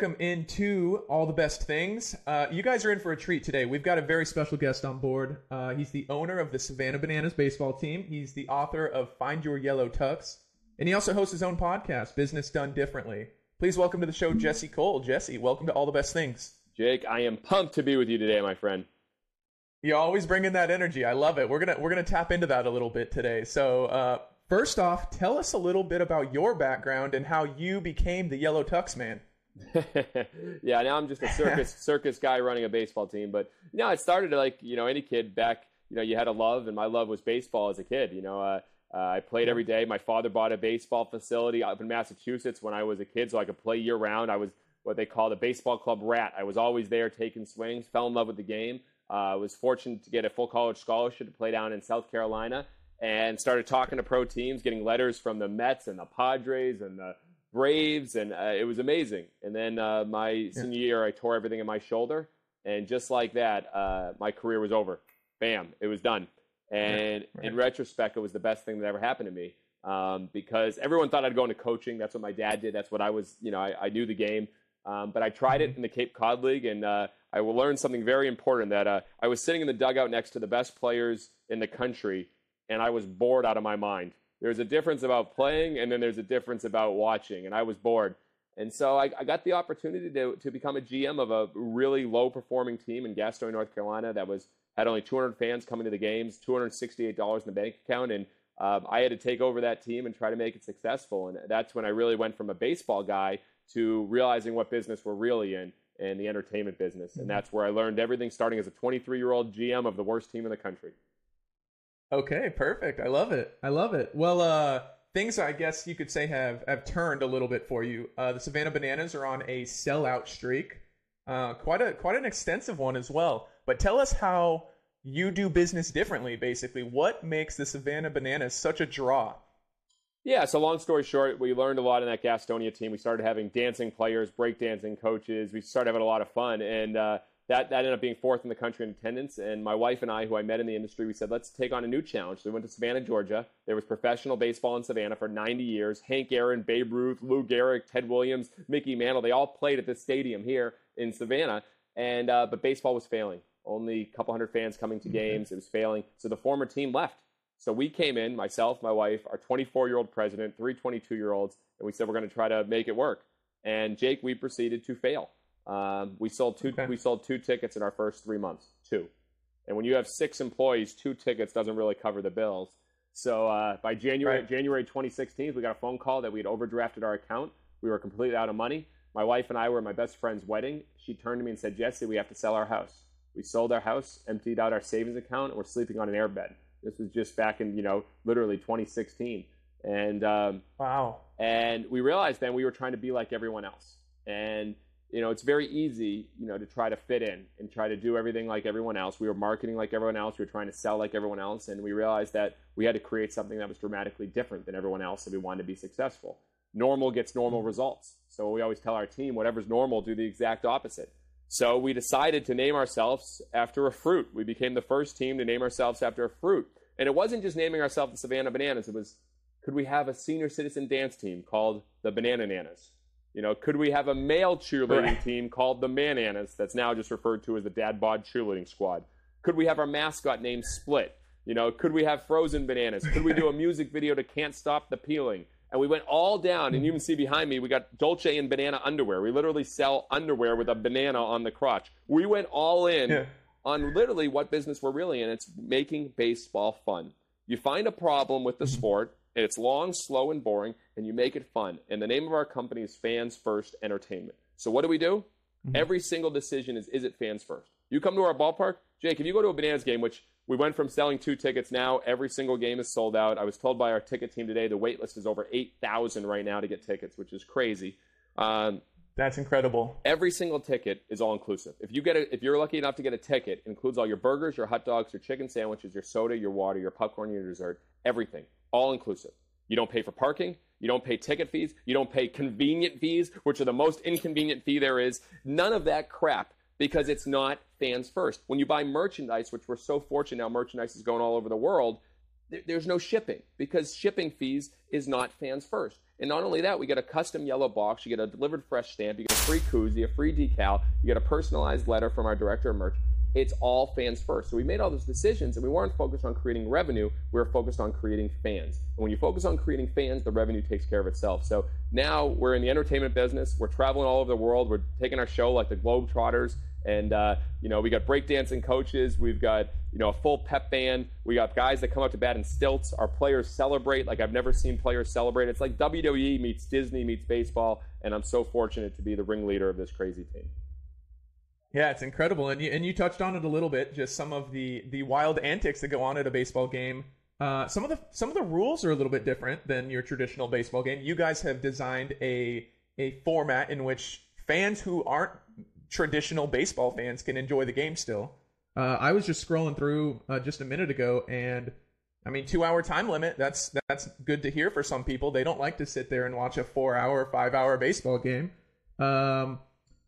welcome into all the best things. Uh, you guys are in for a treat today. We've got a very special guest on board. Uh, he's the owner of the Savannah Bananas baseball team. He's the author of Find Your Yellow Tux, and he also hosts his own podcast, Business Done Differently. Please welcome to the show, Jesse Cole. Jesse, welcome to all the best things. Jake, I am pumped to be with you today, my friend. You always bring in that energy. I love it. We're gonna we're gonna tap into that a little bit today. So. Uh, First off, tell us a little bit about your background and how you became the Yellow Tux man. yeah, now I'm just a circus circus guy running a baseball team. But you know, it started like you know any kid back. You know, you had a love, and my love was baseball as a kid. You know, uh, uh, I played every day. My father bought a baseball facility up in Massachusetts when I was a kid, so I could play year round. I was what they called a baseball club rat. I was always there taking swings. Fell in love with the game. I uh, was fortunate to get a full college scholarship to play down in South Carolina, and started talking to pro teams, getting letters from the Mets and the Padres and the Braves, and uh, it was amazing. And then uh, my yeah. senior year, I tore everything in my shoulder, and just like that, uh, my career was over. Bam, it was done. And right. in retrospect, it was the best thing that ever happened to me um, because everyone thought I'd go into coaching. That's what my dad did. That's what I was. You know, I, I knew the game, um, but I tried it mm-hmm. in the Cape Cod League, and uh, I learned something very important. That uh, I was sitting in the dugout next to the best players in the country, and I was bored out of my mind there's a difference about playing and then there's a difference about watching. And I was bored. And so I, I, got the opportunity to, to become a GM of a really low performing team in Gastonia, North Carolina that was had only 200 fans coming to the games, $268 in the bank account. And um, I had to take over that team and try to make it successful. And that's when I really went from a baseball guy to realizing what business we're really in and the entertainment business. And mm-hmm. that's where I learned everything starting as a 23 year old GM of the worst team in the country. Okay, perfect. I love it. I love it. Well, uh, things I guess you could say have have turned a little bit for you. Uh, the Savannah Bananas are on a sellout streak, uh, quite a quite an extensive one as well. But tell us how you do business differently. Basically, what makes the Savannah Bananas such a draw? Yeah, so long story short, we learned a lot in that Gastonia team. We started having dancing players, breakdancing coaches. We started having a lot of fun, and uh, that, that ended up being fourth in the country in attendance. And my wife and I, who I met in the industry, we said, let's take on a new challenge. So we went to Savannah, Georgia. There was professional baseball in Savannah for 90 years. Hank Aaron, Babe Ruth, Lou Gehrig, Ted Williams, Mickey Mantle, they all played at this stadium here in Savannah. And, uh, but baseball was failing. Only a couple hundred fans coming to games. It was failing. So the former team left. So we came in, myself, my wife, our 24 year old president, three 22 year olds, and we said we're going to try to make it work. And Jake, we proceeded to fail. Um, we sold two. Okay. We sold two tickets in our first three months. Two, and when you have six employees, two tickets doesn't really cover the bills. So uh, by January right. January 2016, we got a phone call that we had overdrafted our account. We were completely out of money. My wife and I were at my best friend's wedding. She turned to me and said, "Jesse, we have to sell our house." We sold our house, emptied out our savings account, and we're sleeping on an airbed. This was just back in you know literally 2016, and um, wow. And we realized then we were trying to be like everyone else, and you know, it's very easy, you know, to try to fit in and try to do everything like everyone else. We were marketing like everyone else. We were trying to sell like everyone else. And we realized that we had to create something that was dramatically different than everyone else if we wanted to be successful. Normal gets normal mm-hmm. results. So we always tell our team, whatever's normal, do the exact opposite. So we decided to name ourselves after a fruit. We became the first team to name ourselves after a fruit. And it wasn't just naming ourselves the Savannah Bananas. It was, could we have a senior citizen dance team called the Banana Nanas? You know, could we have a male cheerleading team called the Mananas that's now just referred to as the Dad Bod Cheerleading Squad? Could we have our mascot named Split? You know, could we have frozen bananas? Could we do a music video to Can't Stop the Peeling? And we went all down, and you can see behind me, we got Dolce and Banana underwear. We literally sell underwear with a banana on the crotch. We went all in yeah. on literally what business we're really in. It's making baseball fun. You find a problem with the mm-hmm. sport, it's long, slow, and boring, and you make it fun. And the name of our company is Fans First Entertainment. So what do we do? Mm-hmm. Every single decision is is it fans first? You come to our ballpark, Jake. If you go to a Bananas game, which we went from selling two tickets, now every single game is sold out. I was told by our ticket team today the wait list is over eight thousand right now to get tickets, which is crazy. Um, that's incredible. Every single ticket is all inclusive. If you get a, if you're lucky enough to get a ticket, includes all your burgers, your hot dogs, your chicken sandwiches, your soda, your water, your popcorn, your dessert, everything, all inclusive. You don't pay for parking. You don't pay ticket fees. You don't pay convenient fees, which are the most inconvenient fee there is. None of that crap because it's not fans first. When you buy merchandise, which we're so fortunate now, merchandise is going all over the world. there's no shipping because shipping fees is not fans first. And not only that, we get a custom yellow box, you get a delivered fresh stamp, you get a free koozie, a free decal, you get a personalized letter from our director of merch. It's all fans first. So we made all those decisions and we weren't focused on creating revenue, we were focused on creating fans. And when you focus on creating fans, the revenue takes care of itself. So now we're in the entertainment business, we're traveling all over the world, we're taking our show like the Globetrotters and uh, you know, we got breakdancing coaches, we've got you know a full pep band, we got guys that come up to bat in stilts. Our players celebrate like I've never seen players celebrate. It's like WWE meets Disney meets baseball, and I'm so fortunate to be the ringleader of this crazy team. Yeah, it's incredible, and you, and you touched on it a little bit. Just some of the the wild antics that go on at a baseball game. Uh, some of the some of the rules are a little bit different than your traditional baseball game. You guys have designed a a format in which fans who aren't traditional baseball fans can enjoy the game still. Uh, I was just scrolling through uh, just a minute ago, and I mean, two hour time limit. That's that's good to hear for some people. They don't like to sit there and watch a four hour, five hour baseball game. Um,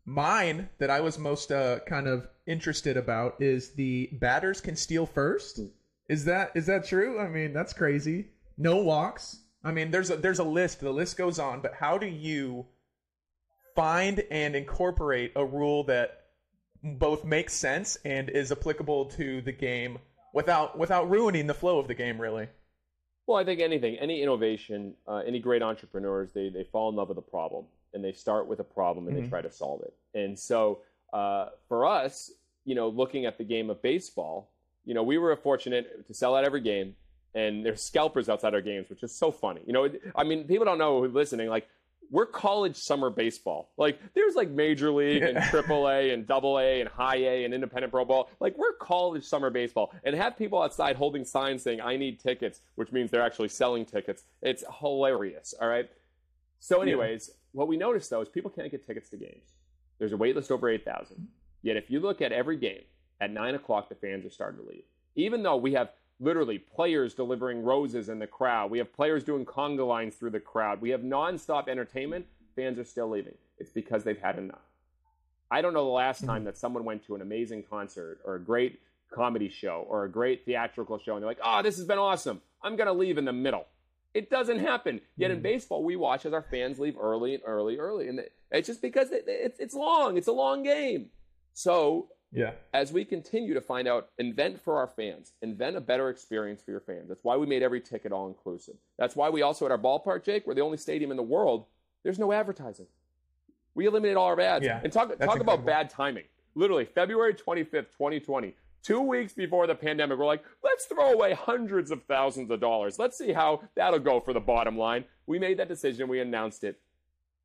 mine that I was most uh, kind of interested about is the batters can steal first. Is that is that true? I mean, that's crazy. No walks. I mean, there's a there's a list. The list goes on, but how do you find and incorporate a rule that both makes sense and is applicable to the game without without ruining the flow of the game really well i think anything any innovation uh, any great entrepreneurs they, they fall in love with a problem and they start with a problem and mm-hmm. they try to solve it and so uh, for us you know looking at the game of baseball you know we were fortunate to sell out every game and there's scalpers outside our games which is so funny you know i mean people don't know who's listening like we're college summer baseball. Like there's like major league and triple A and double A and high A and independent pro ball. Like we're college summer baseball and have people outside holding signs saying I need tickets, which means they're actually selling tickets. It's hilarious. All right. So, anyways, yeah. what we noticed though is people can't get tickets to games. There's a wait list over eight thousand. Yet if you look at every game at nine o'clock, the fans are starting to leave. Even though we have literally players delivering roses in the crowd. We have players doing conga lines through the crowd. We have nonstop entertainment. Fans are still leaving. It's because they've had enough. I don't know the last time mm-hmm. that someone went to an amazing concert or a great comedy show or a great theatrical show and they're like, oh, this has been awesome. I'm going to leave in the middle. It doesn't happen. Yet in mm. baseball, we watch as our fans leave early and early, early. And it's just because it's long. It's a long game. So yeah. As we continue to find out, invent for our fans, invent a better experience for your fans. That's why we made every ticket all inclusive. That's why we also at our ballpark, Jake, we're the only stadium in the world. There's no advertising. We eliminated all our ads. Yeah, and talk talk about bad timing. Literally, February 25th, 2020, two weeks before the pandemic, we're like, let's throw away hundreds of thousands of dollars. Let's see how that'll go for the bottom line. We made that decision. We announced it,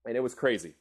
and it was crazy.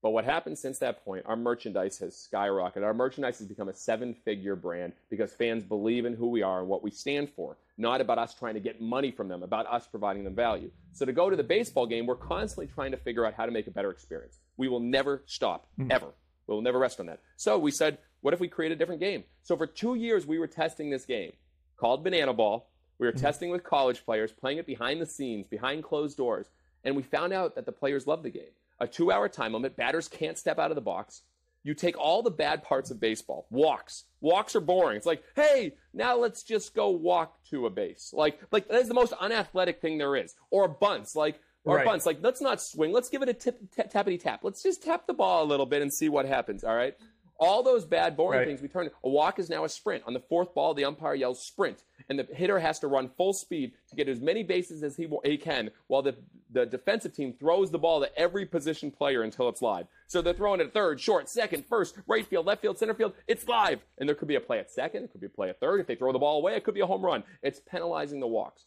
But what happened since that point, our merchandise has skyrocketed. Our merchandise has become a seven figure brand because fans believe in who we are and what we stand for, not about us trying to get money from them, about us providing them value. So to go to the baseball game, we're constantly trying to figure out how to make a better experience. We will never stop, mm-hmm. ever. We will never rest on that. So we said, what if we create a different game? So for two years, we were testing this game called Banana Ball. We were mm-hmm. testing with college players, playing it behind the scenes, behind closed doors. And we found out that the players love the game a two hour time limit. Batters can't step out of the box. You take all the bad parts of baseball. Walks. Walks are boring. It's like, hey, now let's just go walk to a base. Like, like that's the most unathletic thing there is. Or bunts. Like, or right. bunts. Like, let's not swing. Let's give it a tip, tap, tappity tap. Let's just tap the ball a little bit and see what happens. All right. All those bad, boring right. things, we turn. A walk is now a sprint. On the fourth ball, the umpire yells sprint, and the hitter has to run full speed to get as many bases as he, he can, while the, the defensive team throws the ball to every position player until it's live. So they're throwing it third, short, second, first, right field, left field, center field. It's live. And there could be a play at second, it could be a play at third. If they throw the ball away, it could be a home run. It's penalizing the walks.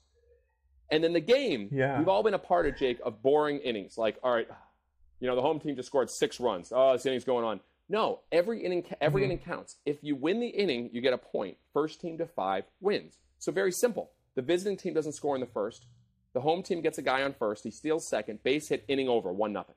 And then the game, yeah. we've all been a part of, Jake, of boring innings. Like, all right, you know, the home team just scored six runs. Oh, this inning's going on. No, every inning every mm-hmm. inning counts. If you win the inning, you get a point. First team to five wins. So very simple. The visiting team doesn't score in the first. The home team gets a guy on first. He steals second. Base hit, inning over, one nothing.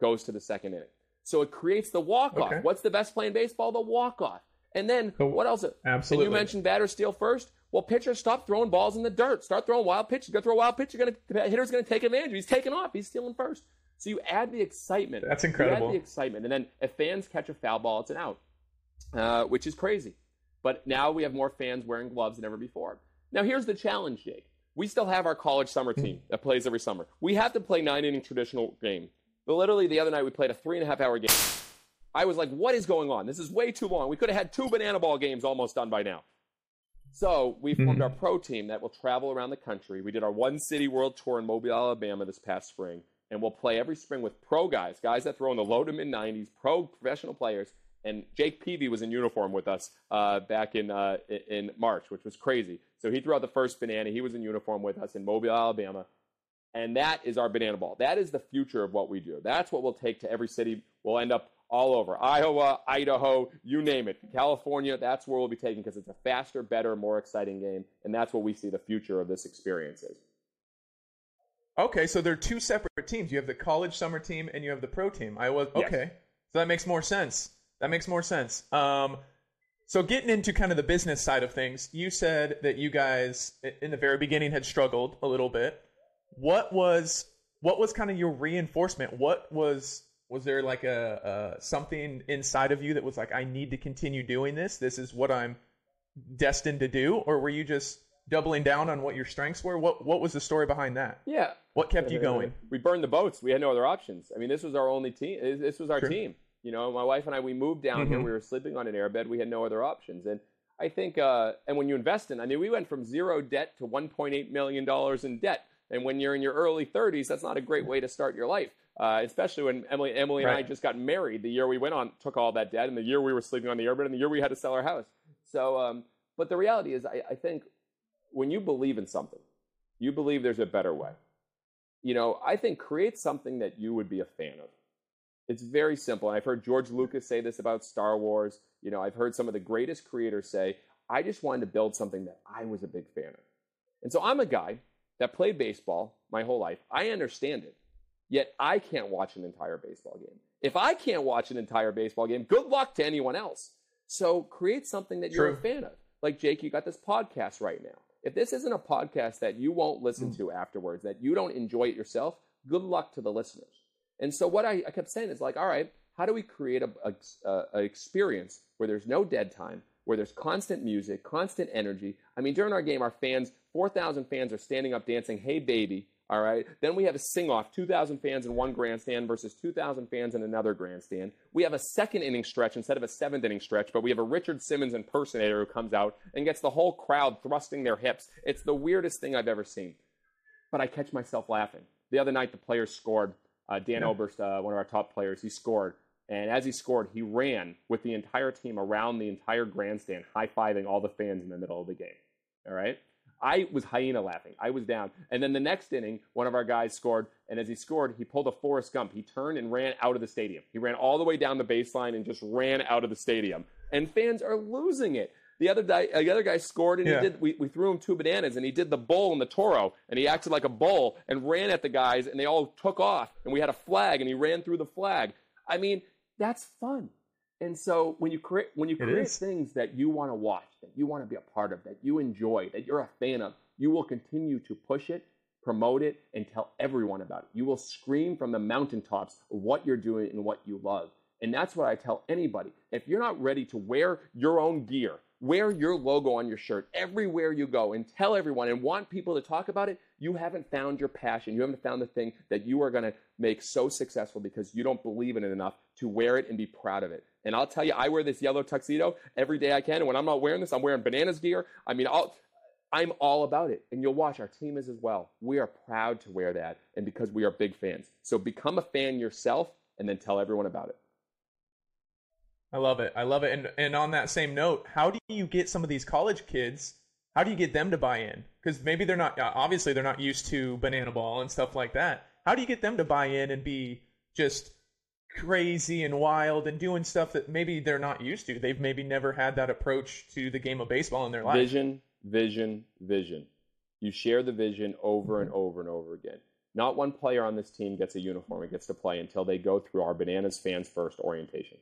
Goes to the second inning. So it creates the walk off. Okay. What's the best play in baseball? The walk off. And then what else? Absolutely. And you mentioned batter steal first. Well, pitchers stop throwing balls in the dirt. Start throwing wild pitches. You're gonna throw a wild pitch. You're gonna the hitter's gonna take advantage. He's taking off. He's stealing first. So you add the excitement. That's incredible. You add the excitement, and then if fans catch a foul ball, it's an out, uh, which is crazy. But now we have more fans wearing gloves than ever before. Now, here's the challenge, Jake. We still have our college summer team Mm-hmm. that plays every summer. We have to play nine inning traditional game. But literally the other night we played a three and a half hour game. I was like, what is going on? This is way too long. We could have had two banana ball games almost done by now. So we formed Mhm. our pro team that will travel around the country. We did our one city world tour in Mobile, Alabama this past spring, and we'll play every spring with pro guys, guys that throw in the low to mid 90s, pro professional players. And Jake Peavy was in uniform with us uh, back in uh, in March, which was crazy. So he threw out the first banana. He was in uniform with us in Mobile, Alabama. And that is our banana ball. That is the future of what we do. That's what we'll take to every city. We'll end up all over Iowa, Idaho, you name it. California, that's where we'll be taking because it's a faster, better, more exciting game. And that's what we see the future of this experience is. Okay, so they're two separate teams. You have the college summer team and you have the pro team. I was Yes. okay. So that makes more sense. That makes more sense. Um, so getting into kind of the business side of things, you said that you guys in the very beginning had struggled a little bit. What was what was kind of your reinforcement? What was was there like a, a something inside of you that was like I need to continue doing this? This is what I'm destined to do, or were you just doubling down on what your strengths were? What what was the story behind that? Yeah. What kept you going? We burned the boats. We had no other options. I mean, this was our only team. This was our team. You know, my wife and I, we moved down here. Mhm. We were sleeping on an airbed. We had no other options. And I think, uh, and when you invest in, I mean, we went from zero debt to $1.8 million in debt. And when you're in your early 30s, that's not a great way to start your life. Uh, especially when Emily, Emily and I just got married the year we went on, took all that debt, and the year we were sleeping on the airbed, and the year we had to sell our house. So, um, but the reality is, I, I think when you believe in something, you believe there's a better way. You know, I think create something that you would be a fan of. It's very simple. And I've heard George Lucas say this about Star Wars. You know, I've heard some of the greatest creators say, I just wanted to build something that I was a big fan of. And so I'm a guy that played baseball my whole life. I understand it. Yet I can't watch an entire baseball game. If I can't watch an entire baseball game, good luck to anyone else. So create something that you're a fan of. Like Jake, you got this podcast right now. If this isn't a podcast that you won't listen hmm. to afterwards, that you don't enjoy it yourself, good luck to the listeners. And so what I, I kept saying is like, all right, how do we create a, a, a, a experience where there's no dead time, where there's constant music, constant energy? I mean, during our game, our fans, 4,000 fans are standing up dancing, hey baby, all right? Then we have a sing off, 2,000 fans in one grandstand versus 2,000 fans in another grandstand. We have a second inning stretch instead of a seventh inning stretch, but we have a Richard Simmons impersonator who comes out and gets the whole crowd thrusting their hips. It's the weirdest thing I've ever seen. But I catch myself laughing. The other night, the players scored. Uh, Dan Yeah. Oberst, uh, one of our top players, he scored. And as he scored, he ran with the entire team around the entire grandstand, high fiving all the fans in the middle of the game. All right? I was hyena laughing. I was down. And then the next inning, one of our guys scored. And as he scored, he pulled a Forrest Gump. He turned and ran out of the stadium. He ran all the way down the baseline and just ran out of the stadium. And fans are losing it. The other guy, uh, the other guy scored, and Yeah. he did. We, we threw him two bananas, and he did the bull and the toro, and he acted like a bull and ran at the guys, and they all took off, and we had a flag, and he ran through the flag. I mean, that's fun. And so when you create when you create things that you want to watch, that you want to be a part of, that you enjoy, that you're a fan of, you will continue to push it, promote it, and tell everyone about it. You will scream from the mountaintops what you're doing and what you love. And that's what I tell anybody. If you're not ready to wear your own gear, wear your logo on your shirt everywhere you go and tell everyone and want people to talk about it, you haven't found your passion. You haven't found the thing that you are going to make so successful because you don't believe in it enough to wear it and be proud of it. And I'll tell you, I wear this yellow tuxedo every day I can. And when I'm not wearing this, I'm wearing bananas gear. I mean, I'll, I'm all about it. And you'll watch, our team is as well. We are proud to wear that. And because we are big fans. So become a fan yourself and then tell everyone about it. I love it. I love it. And and on that same note, how do you get some of these college kids? How do you get them to buy in? Because maybe they're not. Uh, obviously, they're not used to banana ball and stuff like that. How do you get them to buy in and be just crazy and wild and doing stuff that maybe they're not used to? They've maybe never had that approach to the game of baseball in their life. Vision, vision, vision. You share the vision over and over and over again. Not one player on this team gets a uniform and gets to play until they go through our Bananas Fans First orientation.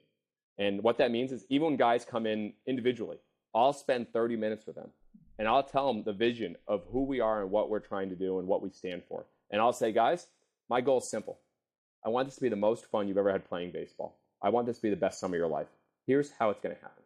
And what that means is even when guys come in individually, I'll spend 30 minutes with them and I'll tell them the vision of who we are and what we're trying to do and what we stand for. And I'll say, guys, my goal is simple. I want this to be the most fun you've ever had playing baseball. I want this to be the best summer of your life. Here's how it's going to happen.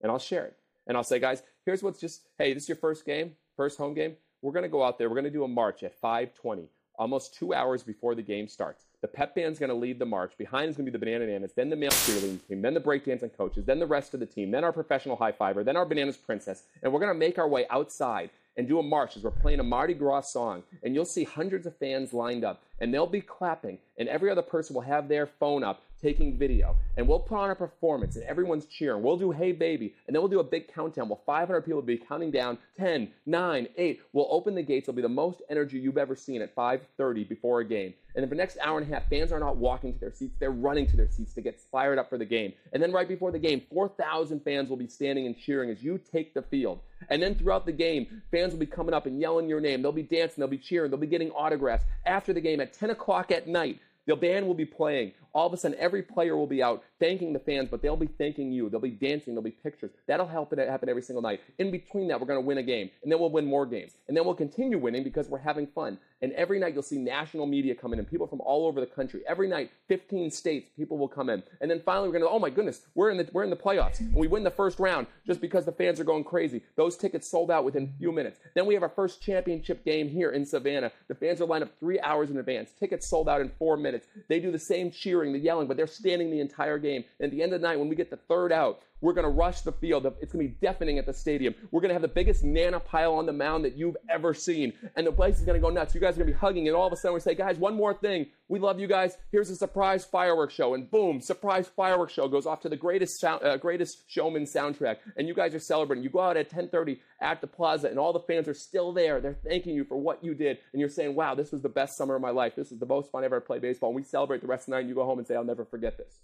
And I'll share it. And I'll say, guys, here's what's just, hey, this is your first game. first home game, we're going to go out there. We're going to do a march at 5:20, almost two hours before the game starts. The pep band's going to lead the march. Behind is going to be the Banana Nanas, then the male cheerleading team, then the breakdancing coaches, then the rest of the team, then our professional high fiver, then our Bananas Princess, and we're going to make our way outside and do a march. As we're playing a Mardi Gras song, and you'll see hundreds of fans lined up, and they'll be clapping, and every other person will have their phone up taking video, and we'll put on a performance, and everyone's cheering. We'll do Hey Baby, and then we'll do a big countdown. Well, 500 people will be counting down 10, 9, 8. We'll open the gates. It'll be the most energy you've ever seen at 5:30 before a game. And then for the next hour and a half, fans are not walking to their seats; they're running to their seats to get fired up for the game. And then right before the game, 4,000 fans will be standing and cheering as you take the field. And then throughout the game, fans will be coming up and yelling your name. They'll be dancing, they'll be cheering, they'll be getting autographs. After the game at 10 o'clock at night, the band will be playing. All of a sudden, every player will be out thanking the fans, but they'll be thanking you. They'll be dancing. There'll be pictures. That'll help it happen every single night. In between that, we're going to win a game, and then we'll win more games, and then we'll continue winning because we're having fun. And every night, you'll see national media come in, and people from all over the country. Every night, 15 states, people will come in, and then finally, we're going to. Oh my goodness, we're in the we're in the playoffs, and we win the first round just because the fans are going crazy. Those tickets sold out within a few minutes. Then we have our first championship game here in Savannah. The fans are lined up three hours in advance. Tickets sold out in four minutes. They do the same cheering, the yelling, but they're standing the entire game. And at the end of the night, when we get the third out, we're going to rush the field. It's going to be deafening at the stadium. We're going to have the biggest nana pile on the mound that you've ever seen. And the place is going to go nuts. You guys are going to be hugging. And all of a sudden, we say, guys, one more thing. We love you guys. Here's a surprise fireworks show. And boom, surprise fireworks show goes off to the greatest, sound, uh, greatest showman soundtrack. And you guys are celebrating. You go out at 1030 at the plaza, and all the fans are still there. They're thanking you for what you did. And you're saying, wow, this was the best summer of my life. This is the most fun I've ever played baseball. And we celebrate the rest of the night, and you go home and say, I'll never forget this.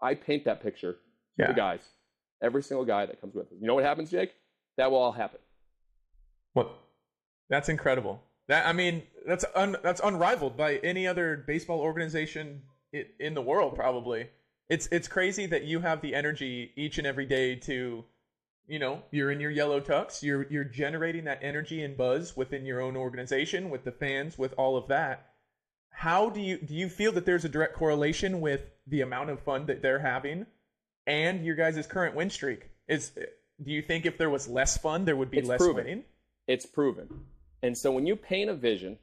I paint that picture yeah. the guys. Every single guy that comes with us. You know what happens, Jake? That will all happen. What? That's incredible. That I mean, that's un, that's unrivaled by any other baseball organization in the world, probably. It's it's crazy that you have the energy each and every day to, you know, you're in your yellow tux. You're you're generating that energy and buzz within your own organization, with the fans, with all of that. How do you do you feel that there's a direct correlation with the amount of fun that they're having and your guys' current win streak. Is do you think if there was less fun, there would be it's less proven. winning? It's proven. And so when you paint a vision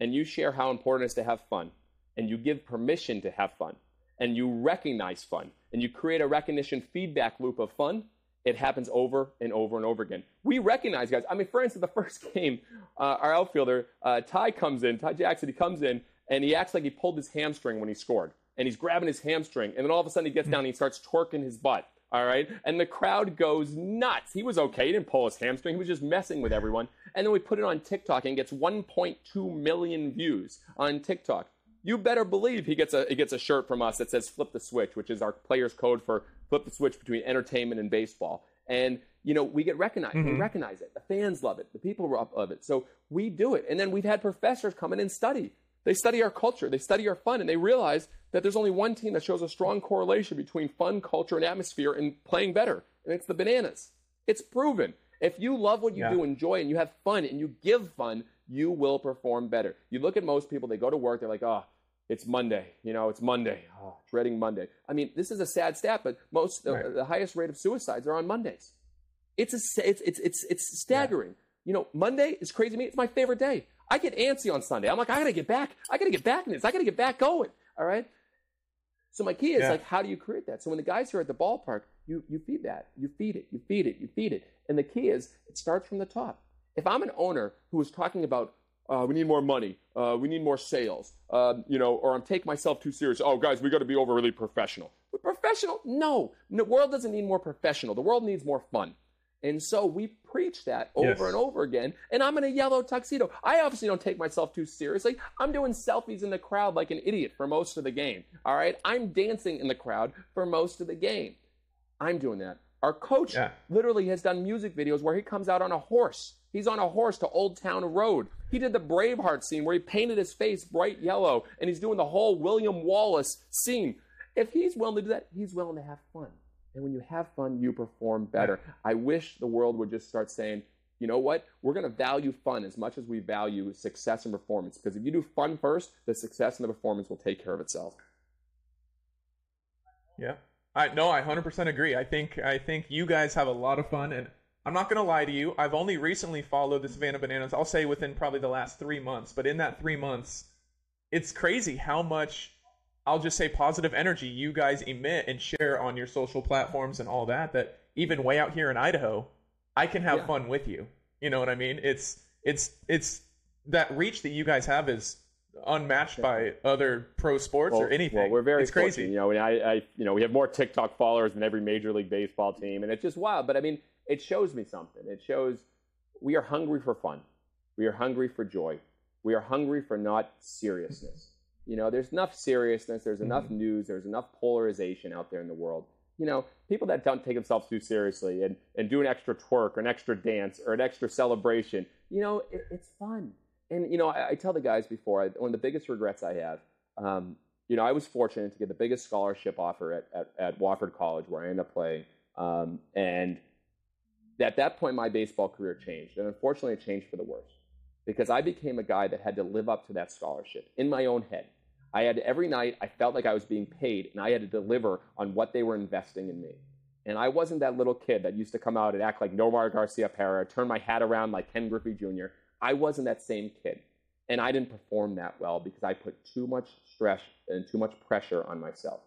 and you share how important it is to have fun, and you give permission to have fun, and you recognize fun, and you create a recognition feedback loop of fun, it happens over and over and over again. We recognize guys. I mean, for instance, the first game, uh, our outfielder uh, Ty comes in. Ty Jackson, he comes in and he acts like he pulled his hamstring when he scored and he's grabbing his hamstring, and then all of a sudden he gets down and he starts twerking his butt. All right. And the crowd goes nuts. He was okay. He didn't pull his hamstring. He was just messing with everyone. And then we put it on TikTok and gets 1.2 million views on TikTok. You better believe he gets a he gets a shirt from us that says "Flip the Switch," which is our players' code for flip the switch between entertainment and baseball. And you know we get recognized. Mm-hmm. We recognize it. The fans love it. The people love it. So we do it. And then we've had professors come in and study. They study our culture, they study our fun, and they realize that there's only one team that shows a strong correlation between fun, culture, and atmosphere and playing better, and it's the Bananas. It's proven. If you love what you yeah. do, enjoy, and you have fun, and you give fun, you will perform better. You look at most people, they go to work, they're like, oh, it's Monday. You know, it's Monday. Oh, dreading Monday. I mean, this is a sad stat, but most right. uh, the highest rate of suicides are on Mondays. It's a, it's it's it's it's staggering. Yeah. You know, Monday is crazy to me. It's my favorite day. I get antsy on Sunday. I'm like, I gotta get back. I gotta get back in this. I gotta get back going. All right. So my key is yeah. like, how do you create that? So when the guys are at the ballpark, you you feed that, you feed it, you feed it, you feed it, and the key is it starts from the top. If I'm an owner who is talking about uh, we need more money, uh, we need more sales, uh, you know, or I'm taking myself too serious. Oh, guys, we got to be overly professional. Professional? No, the world doesn't need more professional. The world needs more fun. And so we preach that over yes. and over again. And I'm in a yellow tuxedo. I obviously don't take myself too seriously. I'm doing selfies in the crowd like an idiot for most of the game. All right. I'm dancing in the crowd for most of the game. I'm doing that. Our coach yeah. literally has done music videos where he comes out on a horse. He's on a horse to Old Town Road. He did the Braveheart scene where he painted his face bright yellow and he's doing the whole William Wallace scene. If he's willing to do that, he's willing to have fun. And when you have fun, you perform better. I wish the world would just start saying, you know what? We're going to value fun as much as we value success and performance. Because if you do fun first, the success and the performance will take care of itself. Yeah. I no, I 100% agree. I think I think you guys have a lot of fun and I'm not going to lie to you. I've only recently followed the Savannah Bananas. I'll say within probably the last three months. But in that three months, it's crazy how much I'll just say positive energy you guys emit and share on your social platforms and all that. That even way out here in Idaho, I can have yeah. fun with you. You know what I mean? It's it's it's that reach that you guys have is unmatched by other pro sports well, or anything. Well, we're very it's crazy. You know, I, I, you know, we have more TikTok followers than every Major League Baseball team, and it's just wild. But I mean, it shows me something. It shows we are hungry for fun. We are hungry for joy. We are hungry for not seriousness. You know, there's enough seriousness. There's enough mm-hmm. news. There's enough polarization out there in the world. You know, people that don't take themselves too seriously and, and do an extra twerk or an extra dance or an extra celebration, you know, it, it's fun and you know, I, I tell the guys before, I, one of the biggest regrets I have, um, you know, I was fortunate to get the biggest scholarship offer at, at, at Wofford College, where I ended up playing, um, and at that point, my baseball career changed, and unfortunately, it changed for the worse because I became a guy that had to live up to that scholarship in my own head. I had every night, I felt like I was being paid, and I had to deliver on what they were investing in me. And I wasn't that little kid that used to come out and act like Nomar Garciaparra, turn my hat around like Ken Griffey Jr. I wasn't that same kid. And I didn't perform that well because I put too much stress and too much pressure on myself.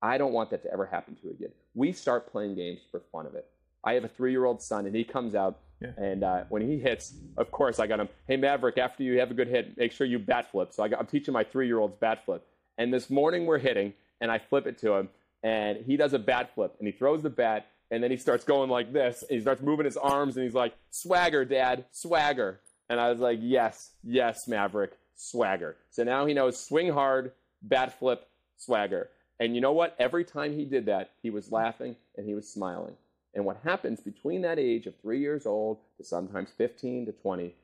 I don't want that to ever happen to again. We start playing games for fun of it. I have a three year old son, and he comes out, yeah. and uh, when he hits, of course, I got him, hey, Maverick, after you have a good hit, make sure you bat flip. So I am teaching my three year olds bat flip. And this morning we're hitting, and I flip it to him, and he does a bat flip, and he throws the bat, and then he starts going like this, and he starts moving his arms, and he's like, swagger, dad, swagger. And I was like, yes, yes, Maverick, swagger. So now he knows swing hard, bat flip, swagger. And you know what? Every time he did that, he was laughing and he was smiling. And what happens between that age of three years old to sometimes 15 to 20,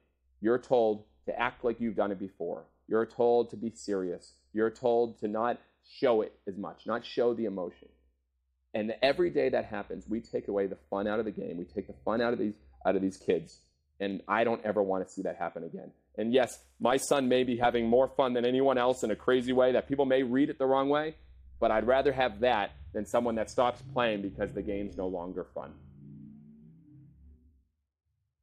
you're told to act like you've done it before. You're told to be serious. You're told to not show it as much, not show the emotion. And every day that happens, we take away the fun out of the game. We take the fun out of these out of these kids. And I don't ever want to see that happen again. And yes, my son may be having more fun than anyone else in a crazy way that people may read it the wrong way, but I'd rather have that than someone that stops playing because the game's no longer fun.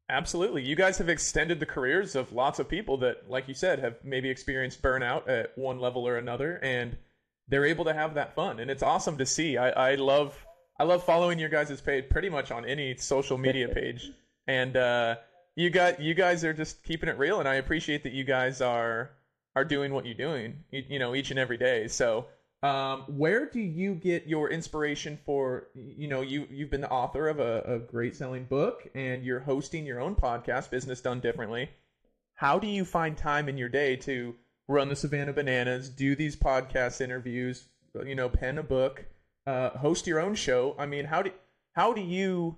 Absolutely. You guys have extended the careers of lots of people that, like you said, have maybe experienced burnout at one level or another, and they're able to have that fun. And it's awesome to see. I, I love I love following your guys' page pretty much on any social media page. And uh, you got you guys are just keeping it real, and I appreciate that you guys are are doing what you're doing, you, you know, each and every day. So, um, where do you get your inspiration for? You know, you you've been the author of a, a great selling book, and you're hosting your own podcast, Business Done Differently. How do you find time in your day to run the Savannah Bananas, do these podcast interviews, you know, pen a book, uh, host your own show? I mean, how do how do you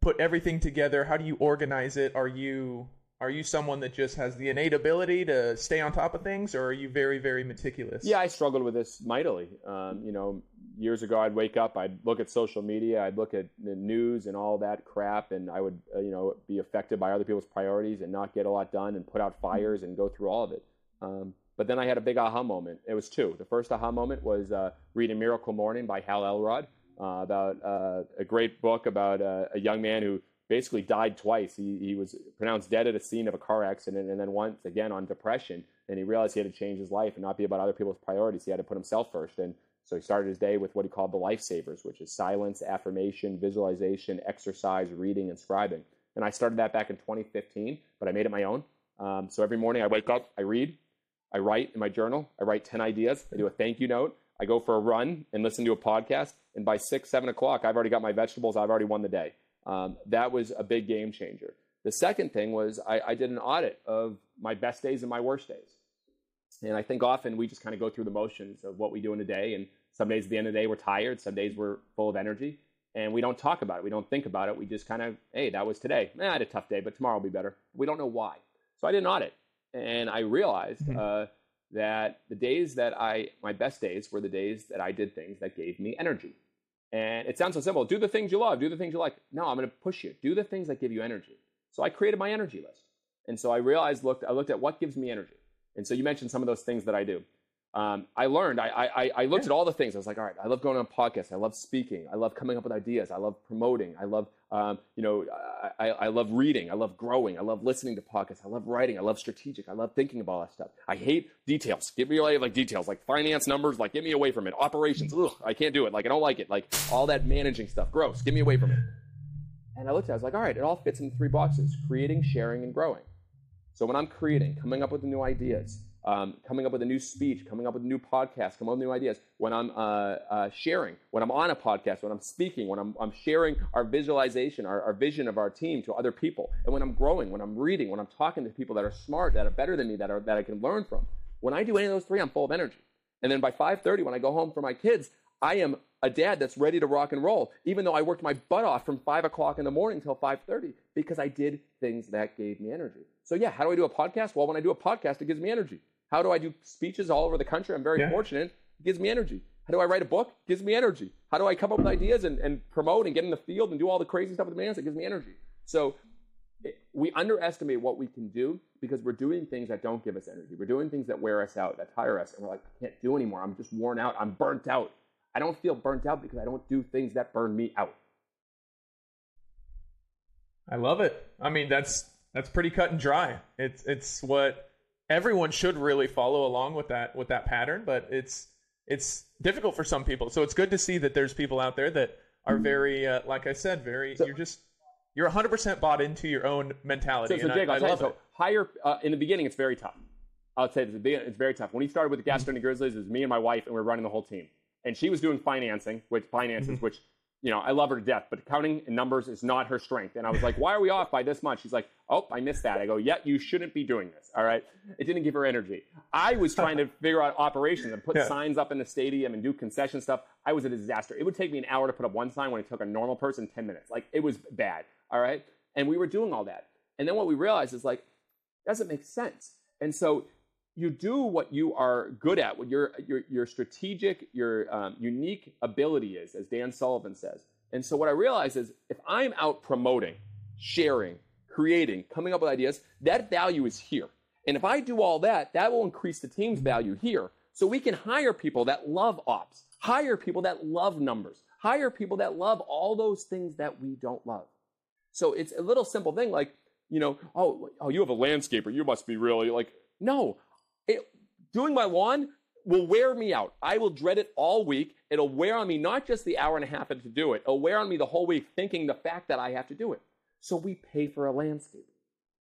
put everything together? How do you organize it? Are you are you someone that just has the innate ability to stay on top of things, or are you very very meticulous? Yeah, I struggled with this mightily. Um, you know, years ago, I'd wake up, I'd look at social media, I'd look at the news and all that crap, and I would uh, you know be affected by other people's priorities and not get a lot done and put out fires and go through all of it. Um, but then I had a big aha moment. It was two. The first aha moment was uh, reading Miracle Morning by Hal Elrod uh, about uh, a great book about uh, a young man who basically died twice. He, he was pronounced dead at a scene of a car accident and then once again on depression. And he realized he had to change his life and not be about other people's priorities. He had to put himself first. And so he started his day with what he called the lifesavers, which is silence, affirmation, visualization, exercise, reading, and scribing. And I started that back in 2015, but I made it my own. Um, so every morning I wake up, I read, I write in my journal, I write 10 ideas, I do a thank you note, I go for a run and listen to a podcast, and by six, seven o'clock, I've already got my vegetables. I've already won the day. Um, that was a big game changer. The second thing was I, I, did an audit of my best days and my worst days. And I think often we just kind of go through the motions of what we do in a day. And some days at the end of the day, we're tired. Some days we're full of energy. And we don't talk about it. We don't think about it. We just kind of, hey, that was today. Eh, I had a tough day, but tomorrow will be better. We don't know why. So I did an audit. And I realized mm-hmm. uh, that the days that I, my best days were the days that I did things that gave me energy. And it sounds so simple. Do the things you love, do the things you like. No, I'm going to push you. Do the things that give you energy. So I created my energy list. And so I realized, looked, I looked at what gives me energy. And so you mentioned some of those things that I do. Um, I learned. I, I, I looked yeah. at all the things. I was like, all right, I love going on podcasts. I love speaking. I love coming up with ideas. I love promoting. I love, um, you know, I, I love reading. I love growing. I love listening to podcasts. I love writing. I love strategic. I love thinking about all that stuff. I hate details. Give me away like details, like finance numbers. Like get me away from it. Operations. Ugh, I can't do it. Like I don't like it. Like all that managing stuff. Gross. Get me away from it. And I looked at it. I was like, all right, it all fits into three boxes: creating, sharing, and growing. So when I'm creating, coming up with new ideas um, coming up with a new speech, coming up with new podcast, coming up with new ideas, when I'm uh, uh, sharing, when I'm on a podcast, when I'm speaking, when I'm, I'm sharing our visualization, our, our, vision of our team to other people, and when I'm growing, when I'm reading, when I'm talking to people that are smart, that are better than me, that, are, that I can learn from. When I do any of those three, I'm full of energy. And then by 5.30, when I go home for my kids, I am a dad that's ready to rock and roll, even though I worked my butt off from 5 o'clock in the morning until 5.30 because I did things that gave me energy. So yeah, how do I do a podcast? Well, when I do a podcast, it gives me energy. How do I do speeches all over the country? I'm very yeah. fortunate. It gives me energy. How do I write a book? It gives me energy. How do I come up with ideas and, and promote and get in the field and do all the crazy stuff with the man? It gives me energy. So it, we underestimate what we can do because we're doing things that don't give us energy. We're doing things that wear us out, that tire us, and we're like, I can't do anymore. I'm just worn out. I'm burnt out. I don't feel burnt out because I don't do things that burn me out. I love it. I mean, that's that's pretty cut and dry. It's it's what everyone should really follow along with that with that pattern, but it's it's difficult for some people. So it's good to see that there's people out there that are mm-hmm. very, uh, like I said, very. So, you're just you're 100 percent bought into your own mentality. So, so Jake, I, will tell you, so higher uh, in the beginning, it's very tough. I'll say it's very tough. When he started with the Gastonia Grizzlies, it was me and my wife, and we are running the whole team. And she was doing financing, which finances, mm-hmm. which you know, I love her to death, but counting in numbers is not her strength. And I was like, why are we off by this much? She's like, oh, I missed that. I go, yeah, you shouldn't be doing this. All right. It didn't give her energy. I was trying to figure out operations and put yeah. signs up in the stadium and do concession stuff. I was a disaster. It would take me an hour to put up one sign when it took a normal person 10 minutes. Like it was bad. All right. And we were doing all that. And then what we realized is like, doesn't make sense. And so you do what you are good at, what your your, your strategic, your um, unique ability is, as Dan Sullivan says. And so what I realize is if I'm out promoting, sharing, creating, coming up with ideas, that value is here. And if I do all that, that will increase the team's value here. So we can hire people that love ops, hire people that love numbers, hire people that love all those things that we don't love. So it's a little simple thing like, you know, oh, oh, you have a landscaper. You must be really like, no, it, doing my lawn will wear me out. I will dread it all week. It'll wear on me not just the hour and a half to do it, it'll wear on me the whole week thinking the fact that I have to do it. So we pay for a landscape.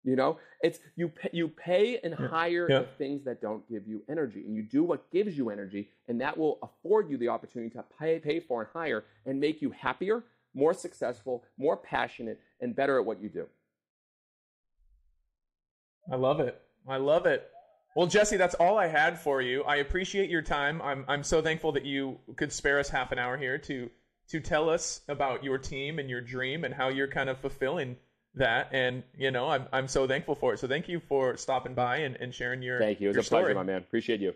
You know, it's you pay, you pay and hire yeah. the things that don't give you energy, and you do what gives you energy, and that will afford you the opportunity to pay, pay for and hire and make you happier, more successful, more passionate, and better at what you do. I love it. I love it. Well, Jesse, that's all I had for you. I appreciate your time. I'm I'm so thankful that you could spare us half an hour here to to tell us about your team and your dream and how you're kind of fulfilling that. And you know, I'm I'm so thankful for it. So thank you for stopping by and, and sharing your. Thank you. It was a story. pleasure, my man. Appreciate you.